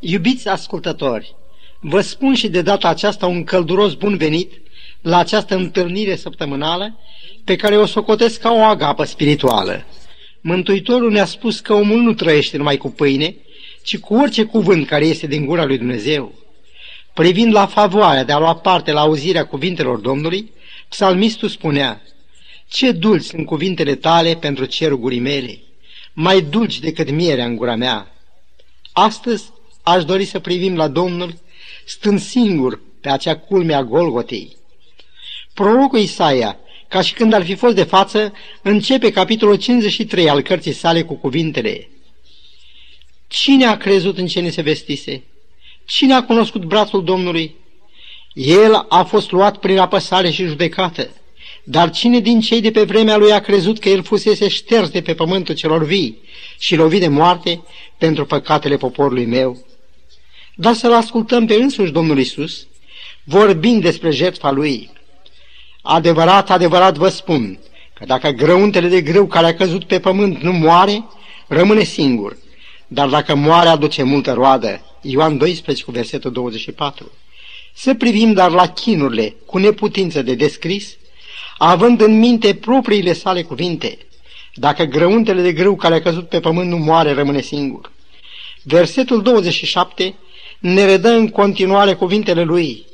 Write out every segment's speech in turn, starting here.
Iubiți ascultători, vă spun și de data aceasta un călduros bun venit la această întâlnire săptămânală pe care o socotesc ca o agapă spirituală. Mântuitorul ne-a spus că omul nu trăiește numai cu pâine, ci cu orice cuvânt care este din gura lui Dumnezeu. Privind la favoarea de a lua parte la auzirea cuvintelor Domnului, psalmistul spunea, Ce dulci sunt cuvintele tale pentru cerul gurii mele, mai dulci decât mierea în gura mea. Astăzi aș dori să privim la Domnul stând singur pe acea culme a Golgotei. Prorocul Isaia, ca și când ar fi fost de față, începe capitolul 53 al cărții sale cu cuvintele Cine a crezut în ce ne se vestise? Cine a cunoscut brațul Domnului? El a fost luat prin apăsare și judecată. Dar cine din cei de pe vremea lui a crezut că el fusese șters de pe pământul celor vii și lovit de moarte pentru păcatele poporului meu? Dar să-L ascultăm pe însuși Domnul Isus, vorbind despre jertfa Lui. Adevărat, adevărat vă spun, că dacă grăuntele de grâu care a căzut pe pământ nu moare, rămâne singur. Dar dacă moare, aduce multă roadă. Ioan 12 cu versetul 24. Să privim dar la chinurile cu neputință de descris, având în minte propriile sale cuvinte. Dacă grăuntele de grâu care a căzut pe pământ nu moare, rămâne singur. Versetul 27 ne redă în continuare cuvintele lui.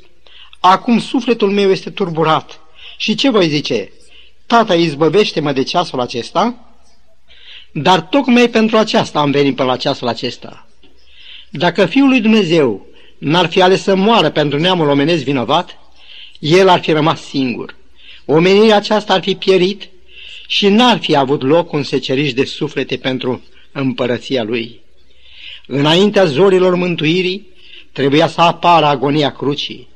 Acum sufletul meu este turburat. Și ce voi zice? Tata, izbăvește-mă de ceasul acesta? Dar tocmai pentru aceasta am venit pe la ceasul acesta. Dacă Fiul lui Dumnezeu n-ar fi ales să moară pentru neamul omenesc vinovat, el ar fi rămas singur. Omenirea aceasta ar fi pierit și n-ar fi avut loc un seceriș de suflete pentru împărăția lui. Înaintea zorilor mântuirii trebuia să apară agonia crucii.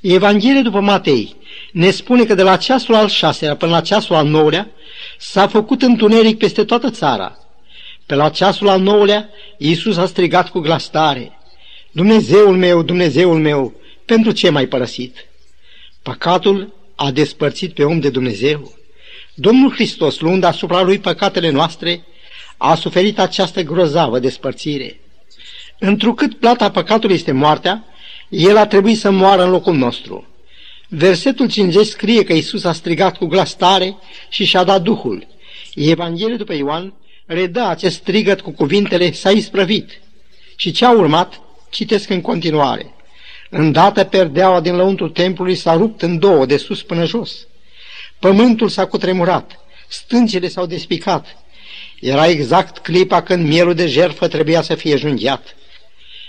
Evanghelia după Matei ne spune că de la ceasul al șaselea până la ceasul al nouălea s-a făcut întuneric peste toată țara. Pe la ceasul al nouălea, Iisus a strigat cu glas tare, Dumnezeul meu, Dumnezeul meu, pentru ce m-ai părăsit? Păcatul a despărțit pe om de Dumnezeu. Domnul Hristos, luând asupra lui păcatele noastre, a suferit această grozavă despărțire. Întrucât plata păcatului este moartea, el a trebuit să moară în locul nostru. Versetul 50 scrie că Isus a strigat cu glas tare și și-a dat Duhul. Evanghelia după Ioan redă acest strigăt cu cuvintele s-a isprăvit. Și ce a urmat? Citesc în continuare. Îndată perdeaua din lăuntul templului s-a rupt în două, de sus până jos. Pământul s-a cutremurat, stâncile s-au despicat. Era exact clipa când mielul de jertfă trebuia să fie junghiat.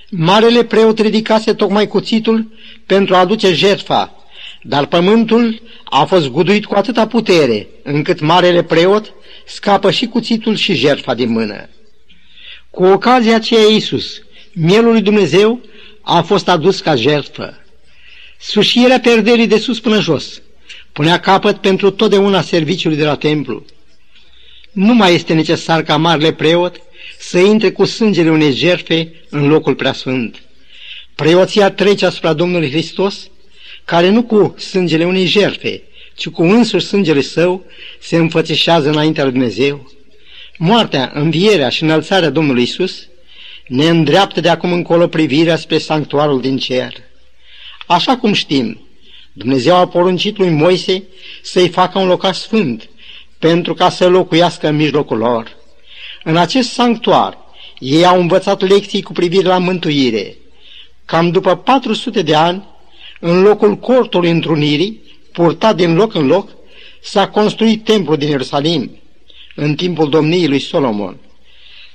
Marele preot ridicase tocmai cuțitul pentru a aduce jertfa, dar pământul a fost guduit cu atâta putere, încât marele preot scapă și cuțitul și jertfa din mână. Cu ocazia aceea Iisus, mielul lui Dumnezeu, a fost adus ca jertfă. Sușirea perderii de sus până jos punea capăt pentru totdeauna serviciului de la templu. Nu mai este necesar ca marele preot să intre cu sângele unei jertfe în locul preasfânt. Preoția trece asupra Domnului Hristos, care nu cu sângele unei jertfe, ci cu însuși sângele său se înfățișează înaintea lui Dumnezeu. Moartea, învierea și înălțarea Domnului Isus ne îndreaptă de acum încolo privirea spre sanctuarul din cer. Așa cum știm, Dumnezeu a poruncit lui Moise să-i facă un locaș sfânt, pentru ca să locuiască în mijlocul lor. În acest sanctuar, ei au învățat lecții cu privire la mântuire. Cam după 400 de ani, în locul cortului întrunirii, purtat din loc în loc, s-a construit templul din Ierusalim, în timpul domniei lui Solomon.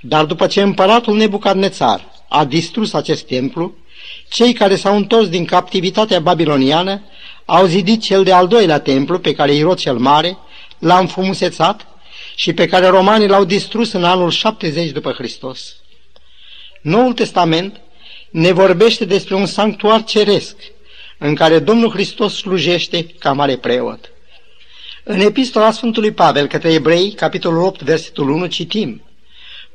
Dar după ce împăratul Nebucadnețar a distrus acest templu, cei care s-au întors din captivitatea babiloniană au zidit cel de-al doilea templu pe care Irod cel Mare l-a înfumusețat și pe care romanii l-au distrus în anul 70 după Hristos. Noul Testament ne vorbește despre un sanctuar ceresc în care Domnul Hristos slujește ca mare preot. În epistola Sfântului Pavel către evrei, capitolul 8, versetul 1, citim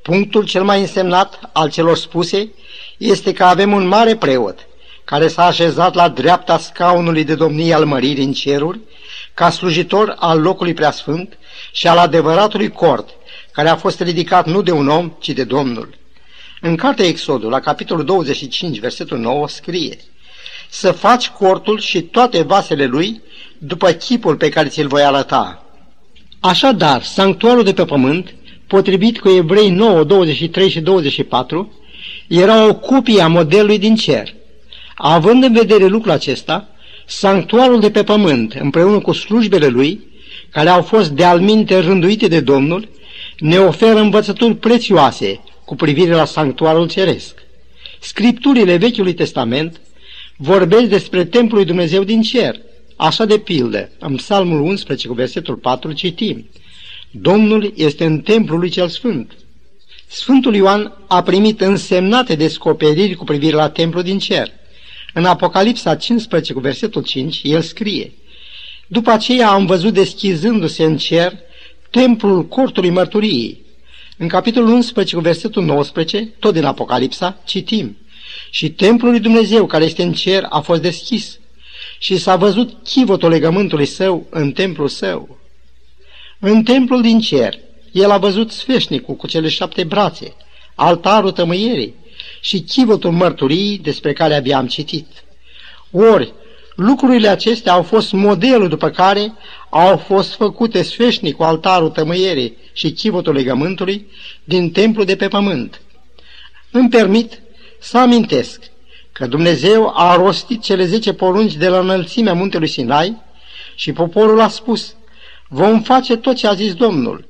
Punctul cel mai însemnat al celor spuse este că avem un mare preot care s-a așezat la dreapta scaunului de domnie al măririi în ceruri, ca slujitor al locului preasfânt și al adevăratului cort, care a fost ridicat nu de un om, ci de Domnul. În cartea Exodul, la capitolul 25, versetul 9, scrie Să faci cortul și toate vasele lui după chipul pe care ți-l voi arăta. Așadar, sanctuarul de pe pământ, potrivit cu Evrei 9, 23 și 24, era o copie a modelului din cer. Având în vedere lucrul acesta, sanctuarul de pe pământ, împreună cu slujbele lui, care au fost de alminte rânduite de Domnul, ne oferă învățături prețioase cu privire la sanctuarul ceresc. Scripturile Vechiului Testament vorbesc despre templul lui Dumnezeu din cer. Așa de pildă, în Psalmul 11 cu versetul 4 citim, Domnul este în templul lui cel sfânt. Sfântul Ioan a primit însemnate descoperiri cu privire la templul din cer. În Apocalipsa 15 cu versetul 5, el scrie, După aceea am văzut deschizându-se în cer templul cortului mărturiei. În capitolul 11 cu versetul 19, tot din Apocalipsa, citim, Și templul lui Dumnezeu care este în cer a fost deschis și s-a văzut chivotul legământului său în templul său. În templul din cer, el a văzut sfeșnicul cu cele șapte brațe, altarul tămâierii și chivotul mărturii despre care abia am citit. Ori, lucrurile acestea au fost modelul după care au fost făcute sfeșnicul, altarul tămâierii și chivotul legământului din templul de pe pământ. Îmi permit să amintesc că Dumnezeu a rostit cele zece porunci de la înălțimea muntelui Sinai și poporul a spus, vom face tot ce a zis Domnul.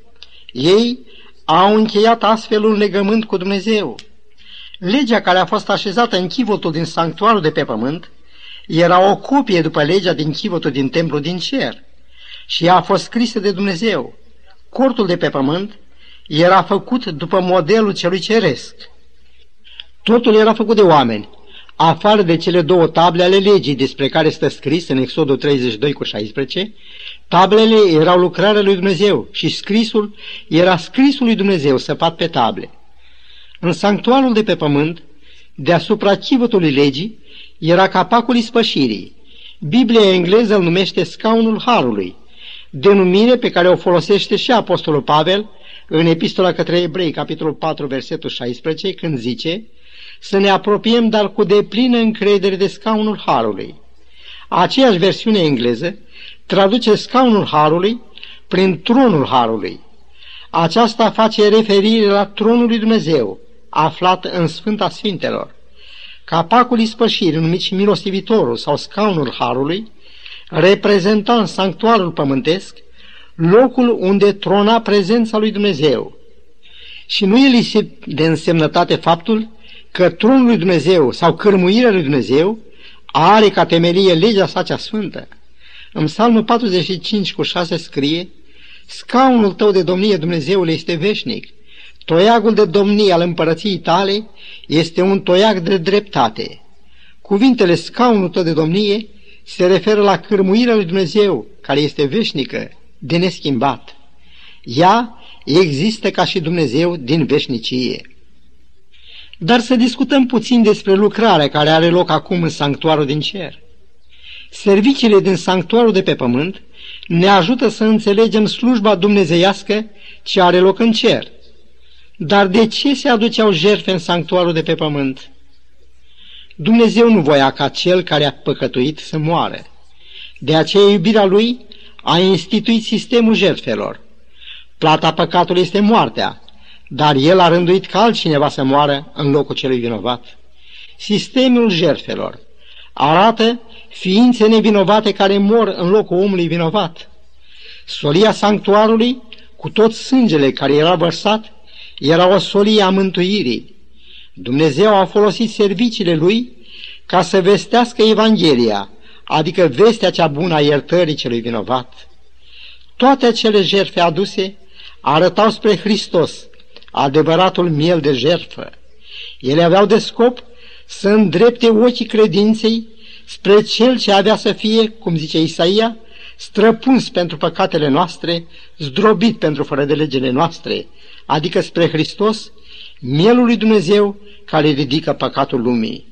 Ei au încheiat astfel un legământ cu Dumnezeu. Legea care a fost așezată în chivotul din sanctuarul de pe pământ era o copie după legea din chivotul din templu din cer și ea a fost scrisă de Dumnezeu. Cortul de pe pământ era făcut după modelul celui ceresc. Totul era făcut de oameni, afară de cele două table ale legii despre care stă scris în Exodul 32 cu 16, tablele erau lucrarea lui Dumnezeu și scrisul era scrisul lui Dumnezeu săpat pe table. În sanctuarul de pe pământ, deasupra chivotului legii, era capacul ispășirii. Biblia engleză îl numește scaunul harului, denumire pe care o folosește și Apostolul Pavel în Epistola către Ebrei, capitolul 4, versetul 16, când zice să ne apropiem, dar cu deplină încredere de scaunul Harului. Aceeași versiune engleză traduce scaunul Harului prin tronul Harului. Aceasta face referire la tronul lui Dumnezeu, aflat în Sfânta Sfintelor. Capacul ispășirii, numit și milostivitorul sau scaunul Harului, reprezenta în sanctuarul pământesc locul unde trona prezența lui Dumnezeu. Și nu e lipsit de însemnătate faptul că tronul lui Dumnezeu sau cărmuirea lui Dumnezeu are ca temelie legea sa cea sfântă. În psalmul 45 cu 6 scrie, Scaunul tău de domnie Dumnezeule este veșnic, toiagul de domnie al împărăției tale este un toiag de dreptate. Cuvintele scaunul tău de domnie se referă la cârmuirea lui Dumnezeu, care este veșnică, de neschimbat. Ea există ca și Dumnezeu din veșnicie. Dar să discutăm puțin despre lucrarea care are loc acum în sanctuarul din cer. Serviciile din sanctuarul de pe pământ ne ajută să înțelegem slujba dumnezeiască ce are loc în cer. Dar de ce se aduceau jertfe în sanctuarul de pe pământ? Dumnezeu nu voia ca cel care a păcătuit să moară. De aceea iubirea lui a instituit sistemul jertfelor. Plata păcatului este moartea, dar el a rânduit ca altcineva să moară în locul celui vinovat. Sistemul jertfelor arată ființe nevinovate care mor în locul omului vinovat. Solia sanctuarului, cu tot sângele care era vărsat, era o solie a mântuirii. Dumnezeu a folosit serviciile lui ca să vestească Evanghelia, adică vestea cea bună a iertării celui vinovat. Toate acele jertfe aduse arătau spre Hristos, adevăratul miel de jertfă. Ele aveau de scop să îndrepte ochii credinței spre Cel ce avea să fie, cum zice Isaia, străpuns pentru păcatele noastre, zdrobit pentru fără de legele noastre, adică spre Hristos, mielul lui Dumnezeu care ridică păcatul lumii.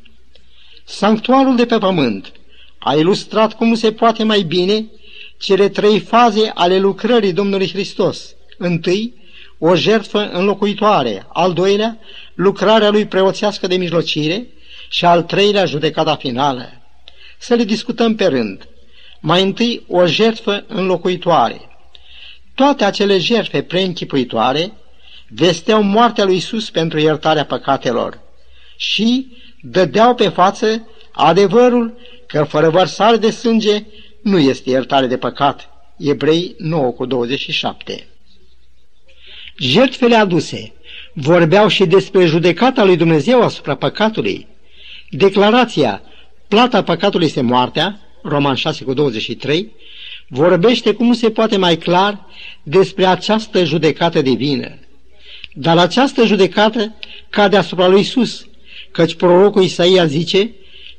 Sanctuarul de pe pământ a ilustrat cum se poate mai bine cele trei faze ale lucrării Domnului Hristos. Întâi, o jertfă înlocuitoare, al doilea, lucrarea lui preoțească de mijlocire și al treilea judecata finală. Să le discutăm pe rând. Mai întâi o jertfă înlocuitoare. Toate acele jertfe preînchipuitoare vesteau moartea lui Isus pentru iertarea păcatelor și dădeau pe față adevărul că fără vărsare de sânge nu este iertare de păcat. Ebrei 9 cu 27 Jertfele aduse vorbeau și despre judecata lui Dumnezeu asupra păcatului. Declarația plata păcatului este moartea, Roman 6 cu 23, vorbește cum nu se poate mai clar despre această judecată divină. Dar această judecată cade asupra lui Isus, căci prorocul Isaia zice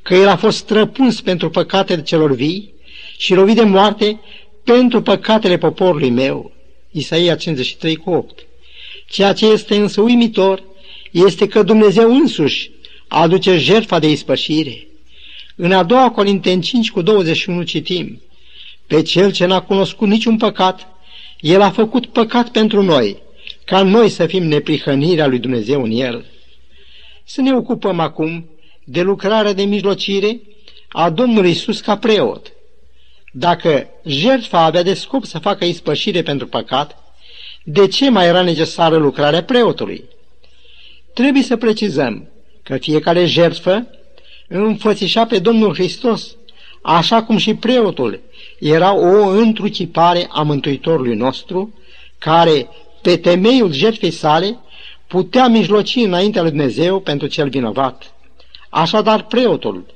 că el a fost străpuns pentru păcatele celor vii și lovit de moarte pentru păcatele poporului meu. Isaia 53 cu 8. Ceea ce este însă uimitor este că Dumnezeu însuși aduce jertfa de ispășire. În a doua Corinteni 5 cu 21 citim, Pe cel ce n-a cunoscut niciun păcat, el a făcut păcat pentru noi, ca noi să fim neprihănirea lui Dumnezeu în el. Să ne ocupăm acum de lucrarea de mijlocire a Domnului Isus ca preot. Dacă jertfa avea de scop să facă ispășire pentru păcat, de ce mai era necesară lucrarea preotului? Trebuie să precizăm că fiecare jertfă înfățișa pe Domnul Hristos, așa cum și preotul era o întrucipare a Mântuitorului nostru, care, pe temeiul jertfei sale, putea mijloci înaintea lui Dumnezeu pentru cel vinovat. Așadar, preotul,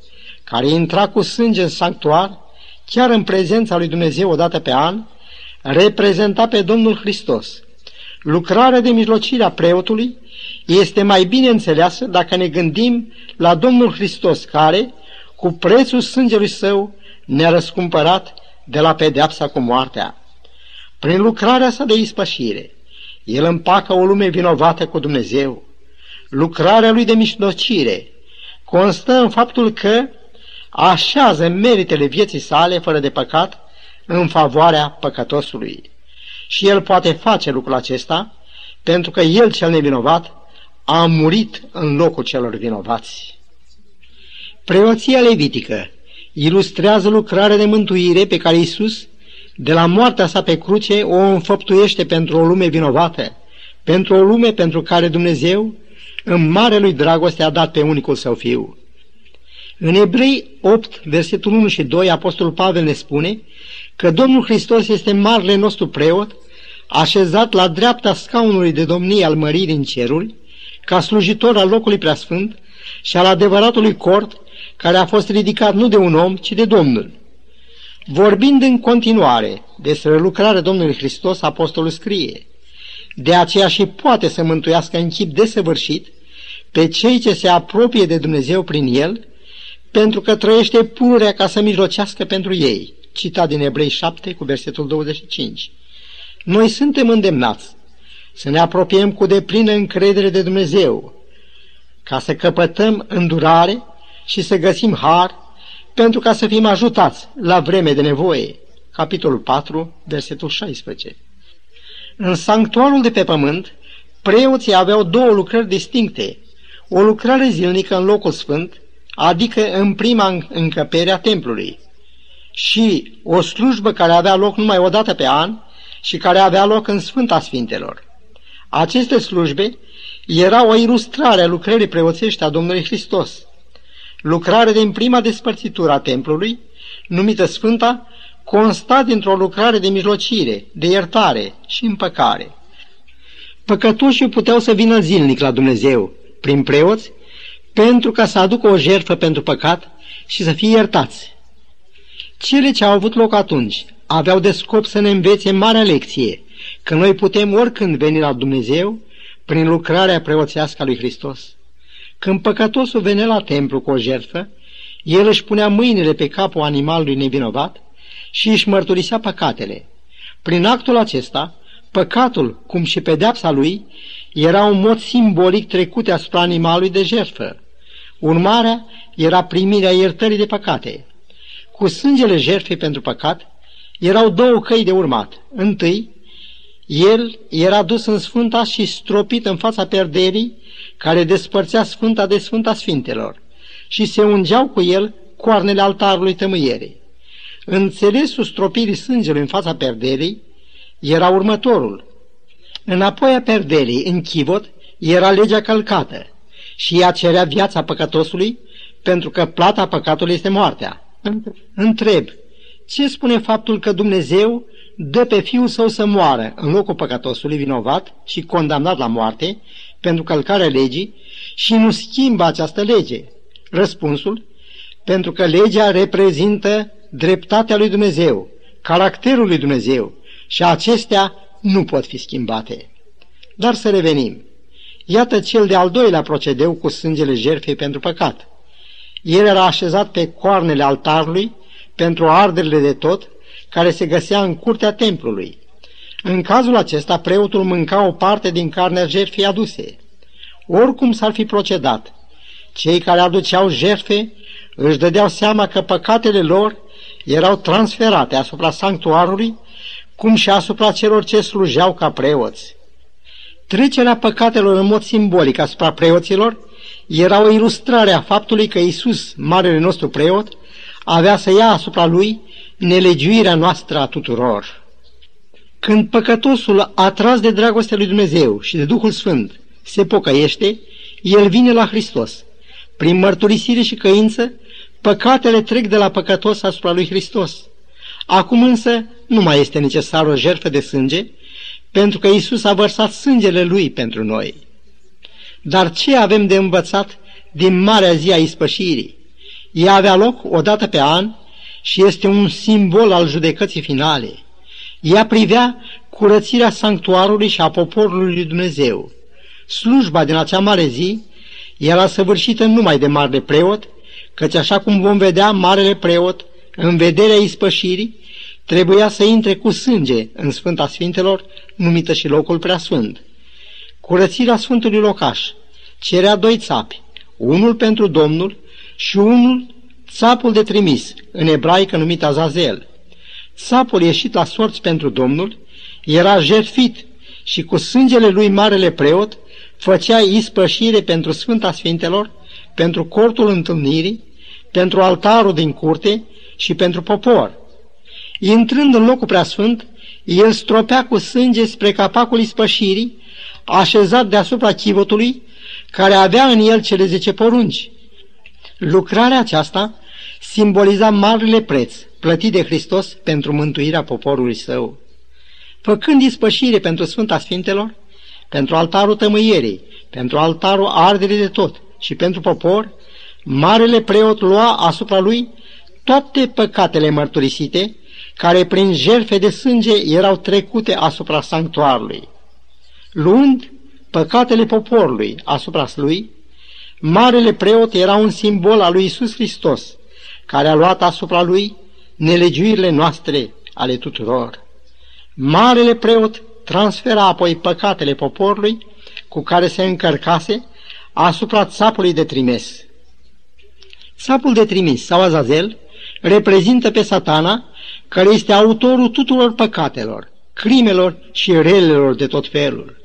care intra cu sânge în sanctuar, chiar în prezența lui Dumnezeu odată pe an, reprezenta pe Domnul Hristos. Lucrarea de mijlocire a preotului este mai bine înțeleasă dacă ne gândim la Domnul Hristos care, cu prețul sângelui său, ne-a răscumpărat de la pedeapsa cu moartea. Prin lucrarea sa de ispășire, el împacă o lume vinovată cu Dumnezeu. Lucrarea lui de mijlocire constă în faptul că așează meritele vieții sale fără de păcat în favoarea păcătosului. Și el poate face lucrul acesta pentru că el cel nevinovat a murit în locul celor vinovați. Preoția levitică ilustrează lucrarea de mântuire pe care Isus, de la moartea sa pe cruce, o înfăptuiește pentru o lume vinovată, pentru o lume pentru care Dumnezeu, în mare lui dragoste, a dat pe unicul său fiu. În Ebrei 8, versetul 1 și 2, Apostolul Pavel ne spune că Domnul Hristos este marele nostru preot, așezat la dreapta scaunului de domnie al măririi în ceruri, ca slujitor al locului preasfânt și al adevăratului cort, care a fost ridicat nu de un om, ci de Domnul. Vorbind în continuare despre lucrarea Domnului Hristos, apostolul scrie, de aceea și poate să mântuiască în chip desăvârșit pe cei ce se apropie de Dumnezeu prin El, pentru că trăiește pururea ca să mijlocească pentru ei. Citat din Ebrei 7 cu versetul 25. Noi suntem îndemnați să ne apropiem cu deplină încredere de Dumnezeu, ca să căpătăm îndurare și să găsim har pentru ca să fim ajutați la vreme de nevoie. Capitolul 4, versetul 16. În sanctuarul de pe pământ, preoții aveau două lucrări distincte. O lucrare zilnică în locul sfânt, adică în prima încăpere a templului, și o slujbă care avea loc numai o dată pe an și care avea loc în Sfânta Sfintelor. Aceste slujbe erau o ilustrare a lucrării preoțești a Domnului Hristos. Lucrarea din prima despărțitură a templului, numită Sfânta, consta dintr-o lucrare de mijlocire, de iertare și împăcare. Păcătoșii puteau să vină zilnic la Dumnezeu, prin preoți, pentru ca să aducă o jertfă pentru păcat și să fie iertați. Cele ce au avut loc atunci aveau de scop să ne învețe marea lecție, că noi putem oricând veni la Dumnezeu prin lucrarea preoțească a lui Hristos. Când păcătosul venea la templu cu o jertfă, el își punea mâinile pe capul animalului nevinovat și își mărturisea păcatele. Prin actul acesta, păcatul, cum și pedeapsa lui, era un mod simbolic trecut asupra animalului de jertfă. Urmarea era primirea iertării de păcate. Cu sângele jertfei pentru păcat, erau două căi de urmat. Întâi, el era dus în sfânta și stropit în fața perderii care despărțea Sfânta de Sfânta Sfintelor și se ungeau cu el coarnele altarului tămâierii. Înțelesul stropirii sângelui în fața perderii era următorul. Înapoi a perderii, în chivot, era legea călcată și ea cerea viața păcătosului pentru că plata păcatului este moartea. Întreb, ce spune faptul că Dumnezeu dă pe Fiul Său să moară în locul păcătosului vinovat și condamnat la moarte pentru călcarea legii și nu schimbă această lege? Răspunsul, pentru că legea reprezintă dreptatea lui Dumnezeu, caracterul lui Dumnezeu și acestea nu pot fi schimbate. Dar să revenim. Iată cel de-al doilea procedeu cu sângele jertfei pentru păcat. El era așezat pe coarnele altarului pentru arderile de tot, care se găsea în curtea templului. În cazul acesta, preotul mânca o parte din carnea jertfei aduse. Oricum s-ar fi procedat, cei care aduceau jertfe își dădeau seama că păcatele lor erau transferate asupra sanctuarului, cum și asupra celor ce slujeau ca preoți. Trecerea păcatelor în mod simbolic asupra preoților era o ilustrare a faptului că Isus, marele nostru preot, avea să ia asupra lui nelegiuirea noastră a tuturor. Când păcătosul, atras de dragostea lui Dumnezeu și de Duhul Sfânt, se pocăiește, el vine la Hristos. Prin mărturisire și căință, păcatele trec de la păcătos asupra lui Hristos. Acum însă nu mai este necesar o jertfă de sânge, pentru că Isus a vărsat sângele Lui pentru noi. Dar ce avem de învățat din marea zi a ispășirii? Ea avea loc o dată pe an și este un simbol al judecății finale. Ea privea curățirea sanctuarului și a poporului lui Dumnezeu. Slujba din acea mare zi era săvârșită numai de marele preot, căci așa cum vom vedea, marele preot, în vederea ispășirii, trebuia să intre cu sânge în Sfânta Sfintelor, numită și locul preasfânt. Curățirea Sfântului Locaș cerea doi țapi, unul pentru Domnul și unul țapul de trimis, în ebraică numit Azazel. Țapul ieșit la sorți pentru Domnul era jertfit și cu sângele lui marele preot făcea ispășire pentru Sfânta Sfintelor, pentru cortul întâlnirii, pentru altarul din curte și pentru popor. Intrând în locul preasfânt, el stropea cu sânge spre capacul ispășirii, așezat deasupra chivotului, care avea în el cele zece porunci. Lucrarea aceasta simboliza marile preț plătit de Hristos pentru mântuirea poporului său. Făcând ispășire pentru Sfânta Sfintelor, pentru altarul tămâierii, pentru altarul arderii de tot și pentru popor, marele preot lua asupra lui toate păcatele mărturisite, care prin jerfe de sânge erau trecute asupra sanctuarului. Luând păcatele poporului asupra lui, marele preot era un simbol al lui Isus Hristos, care a luat asupra lui nelegiuirile noastre ale tuturor. Marele preot transfera apoi păcatele poporului cu care se încărcase asupra țapului de trimis. Țapul de trimis sau azazel reprezintă pe satana care este autorul tuturor păcatelor, crimelor și relelor de tot felul.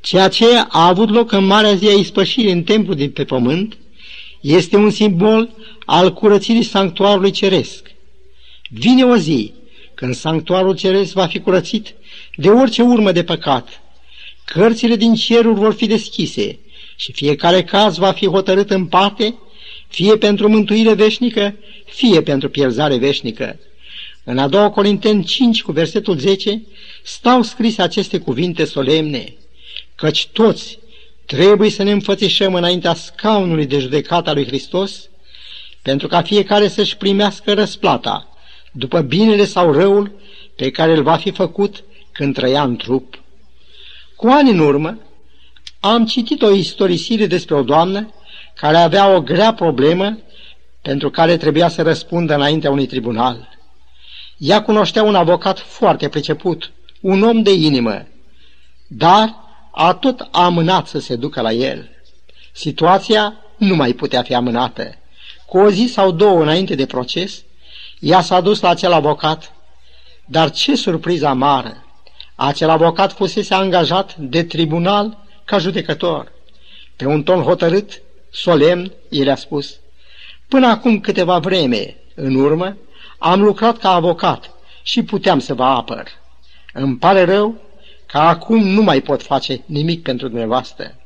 Ceea ce a avut loc în Marea Zi a Ispășirii în templu din pe pământ este un simbol al curățirii sanctuarului ceresc. Vine o zi când sanctuarul ceresc va fi curățit de orice urmă de păcat. Cărțile din ceruri vor fi deschise și fiecare caz va fi hotărât în parte, fie pentru mântuire veșnică, fie pentru pierzare veșnică. În a doua Corinteni 5 cu versetul 10 stau scrise aceste cuvinte solemne, căci toți trebuie să ne înfățișăm înaintea scaunului de judecată a lui Hristos, pentru ca fiecare să-și primească răsplata, după binele sau răul pe care îl va fi făcut când trăia în trup. Cu ani în urmă, am citit o istorisire despre o doamnă care avea o grea problemă pentru care trebuia să răspundă înaintea unui tribunal. Ea cunoștea un avocat foarte priceput, un om de inimă, dar a tot amânat să se ducă la el. Situația nu mai putea fi amânată. Cu o zi sau două înainte de proces, ea s-a dus la acel avocat, dar ce surpriză amară! Acel avocat fusese angajat de tribunal ca judecător. Pe un ton hotărât, solemn, el a spus, Până acum câteva vreme în urmă, am lucrat ca avocat și puteam să vă apăr. Îmi pare rău că acum nu mai pot face nimic pentru dumneavoastră.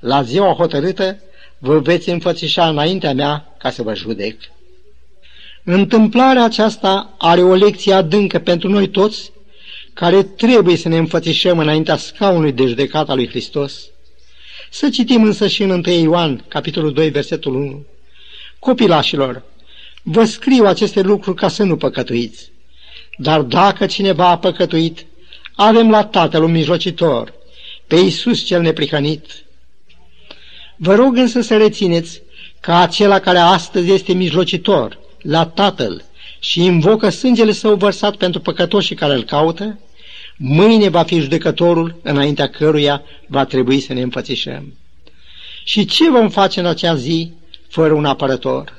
La ziua hotărâtă vă veți înfățișa înaintea mea ca să vă judec. Întâmplarea aceasta are o lecție adâncă pentru noi toți, care trebuie să ne înfățișăm înaintea scaunului de judecată a lui Hristos. Să citim însă și în 1 Ioan, capitolul 2, versetul 1. Copilașilor, vă scriu aceste lucruri ca să nu păcătuiți. Dar dacă cineva a păcătuit, avem la Tatăl un mijlocitor, pe Iisus cel neprihănit. Vă rog însă să rețineți că acela care astăzi este mijlocitor la Tatăl și invocă sângele său vărsat pentru păcătoșii care îl caută, mâine va fi judecătorul înaintea căruia va trebui să ne înfățișăm. Și ce vom face în acea zi fără un apărător?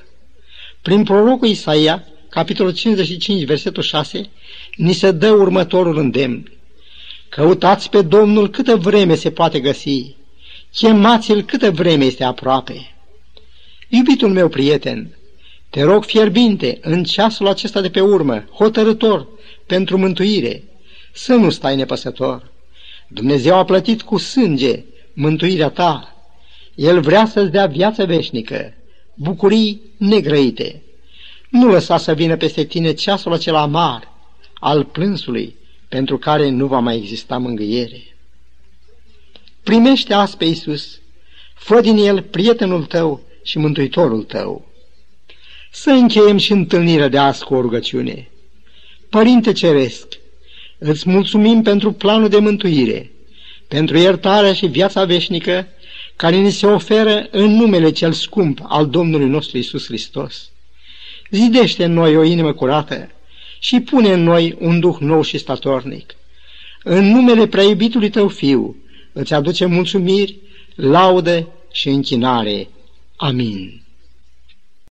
Prin prorocul Isaia, capitolul 55, versetul 6, ni se dă următorul îndemn. Căutați pe Domnul câtă vreme se poate găsi, chemați-l câtă vreme este aproape. Iubitul meu prieten, te rog fierbinte, în ceasul acesta de pe urmă, hotărător, pentru mântuire, să nu stai nepăsător. Dumnezeu a plătit cu sânge mântuirea ta. El vrea să-ți dea viață veșnică, bucurii negrăite. Nu lăsa să vină peste tine ceasul acela amar al plânsului, pentru care nu va mai exista mângâiere. Primește azi pe Iisus, fă din el prietenul tău și mântuitorul tău. Să încheiem și întâlnirea de azi cu o rugăciune. Părinte Ceresc, îți mulțumim pentru planul de mântuire, pentru iertarea și viața veșnică care ni se oferă în numele cel scump al Domnului nostru Isus Hristos. Zidește în noi o inimă curată și pune în noi un duh nou și statornic. În numele preiubitului tău Fiu îți aduce mulțumiri, laude și închinare. Amin.